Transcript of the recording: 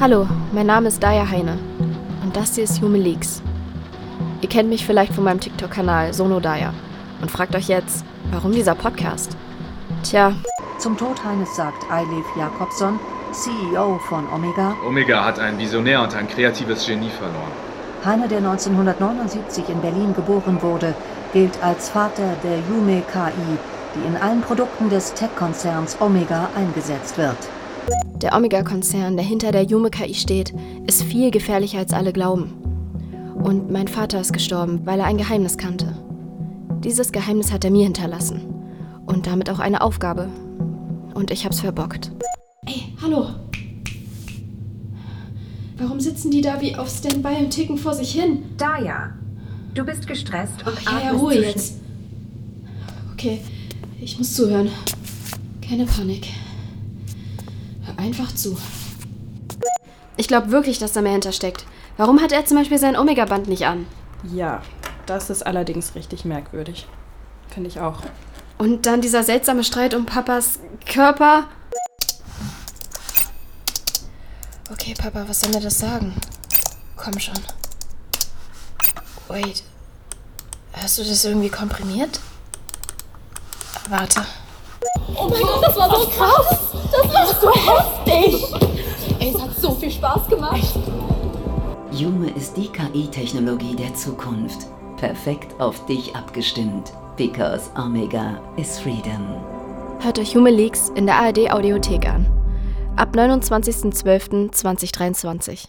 Hallo, mein Name ist Daya Heine und das hier ist Human Leaks. Ihr kennt mich vielleicht von meinem TikTok-Kanal Sono Daya und fragt euch jetzt, warum dieser Podcast? Tja, Zum Tod Heines sagt Eilif Jakobson, CEO von Omega, Omega hat ein Visionär und ein kreatives Genie verloren. Heine, der 1979 in Berlin geboren wurde, gilt als Vater der Yume KI, die in allen Produkten des Tech-Konzerns Omega eingesetzt wird. Der Omega-Konzern, der hinter der Yume KI steht, ist viel gefährlicher als alle glauben. Und mein Vater ist gestorben, weil er ein Geheimnis kannte. Dieses Geheimnis hat er mir hinterlassen. Und damit auch eine Aufgabe. Und ich hab's verbockt. Ey, hallo. Warum sitzen die da wie auf Standby und ticken vor sich hin? Daya, du bist gestresst und Ach, ja, ja, Ruhe jetzt. Okay, ich muss zuhören. Keine Panik. Hör einfach zu. Ich glaube wirklich, dass da mehr hintersteckt. Warum hat er zum Beispiel sein Omega-Band nicht an? Ja, das ist allerdings richtig merkwürdig. Finde ich auch. Und dann dieser seltsame Streit um Papas Körper. Okay, Papa, was soll mir das sagen? Komm schon. Wait. Hast du das irgendwie komprimiert? Warte. Oh mein Gott, das war so krass! Spaß gemacht. Jume ist die KI-Technologie der Zukunft. Perfekt auf dich abgestimmt. Because Omega is Freedom. Hört euch Hume Leaks in der ARD Audiothek an. Ab 29.12.2023.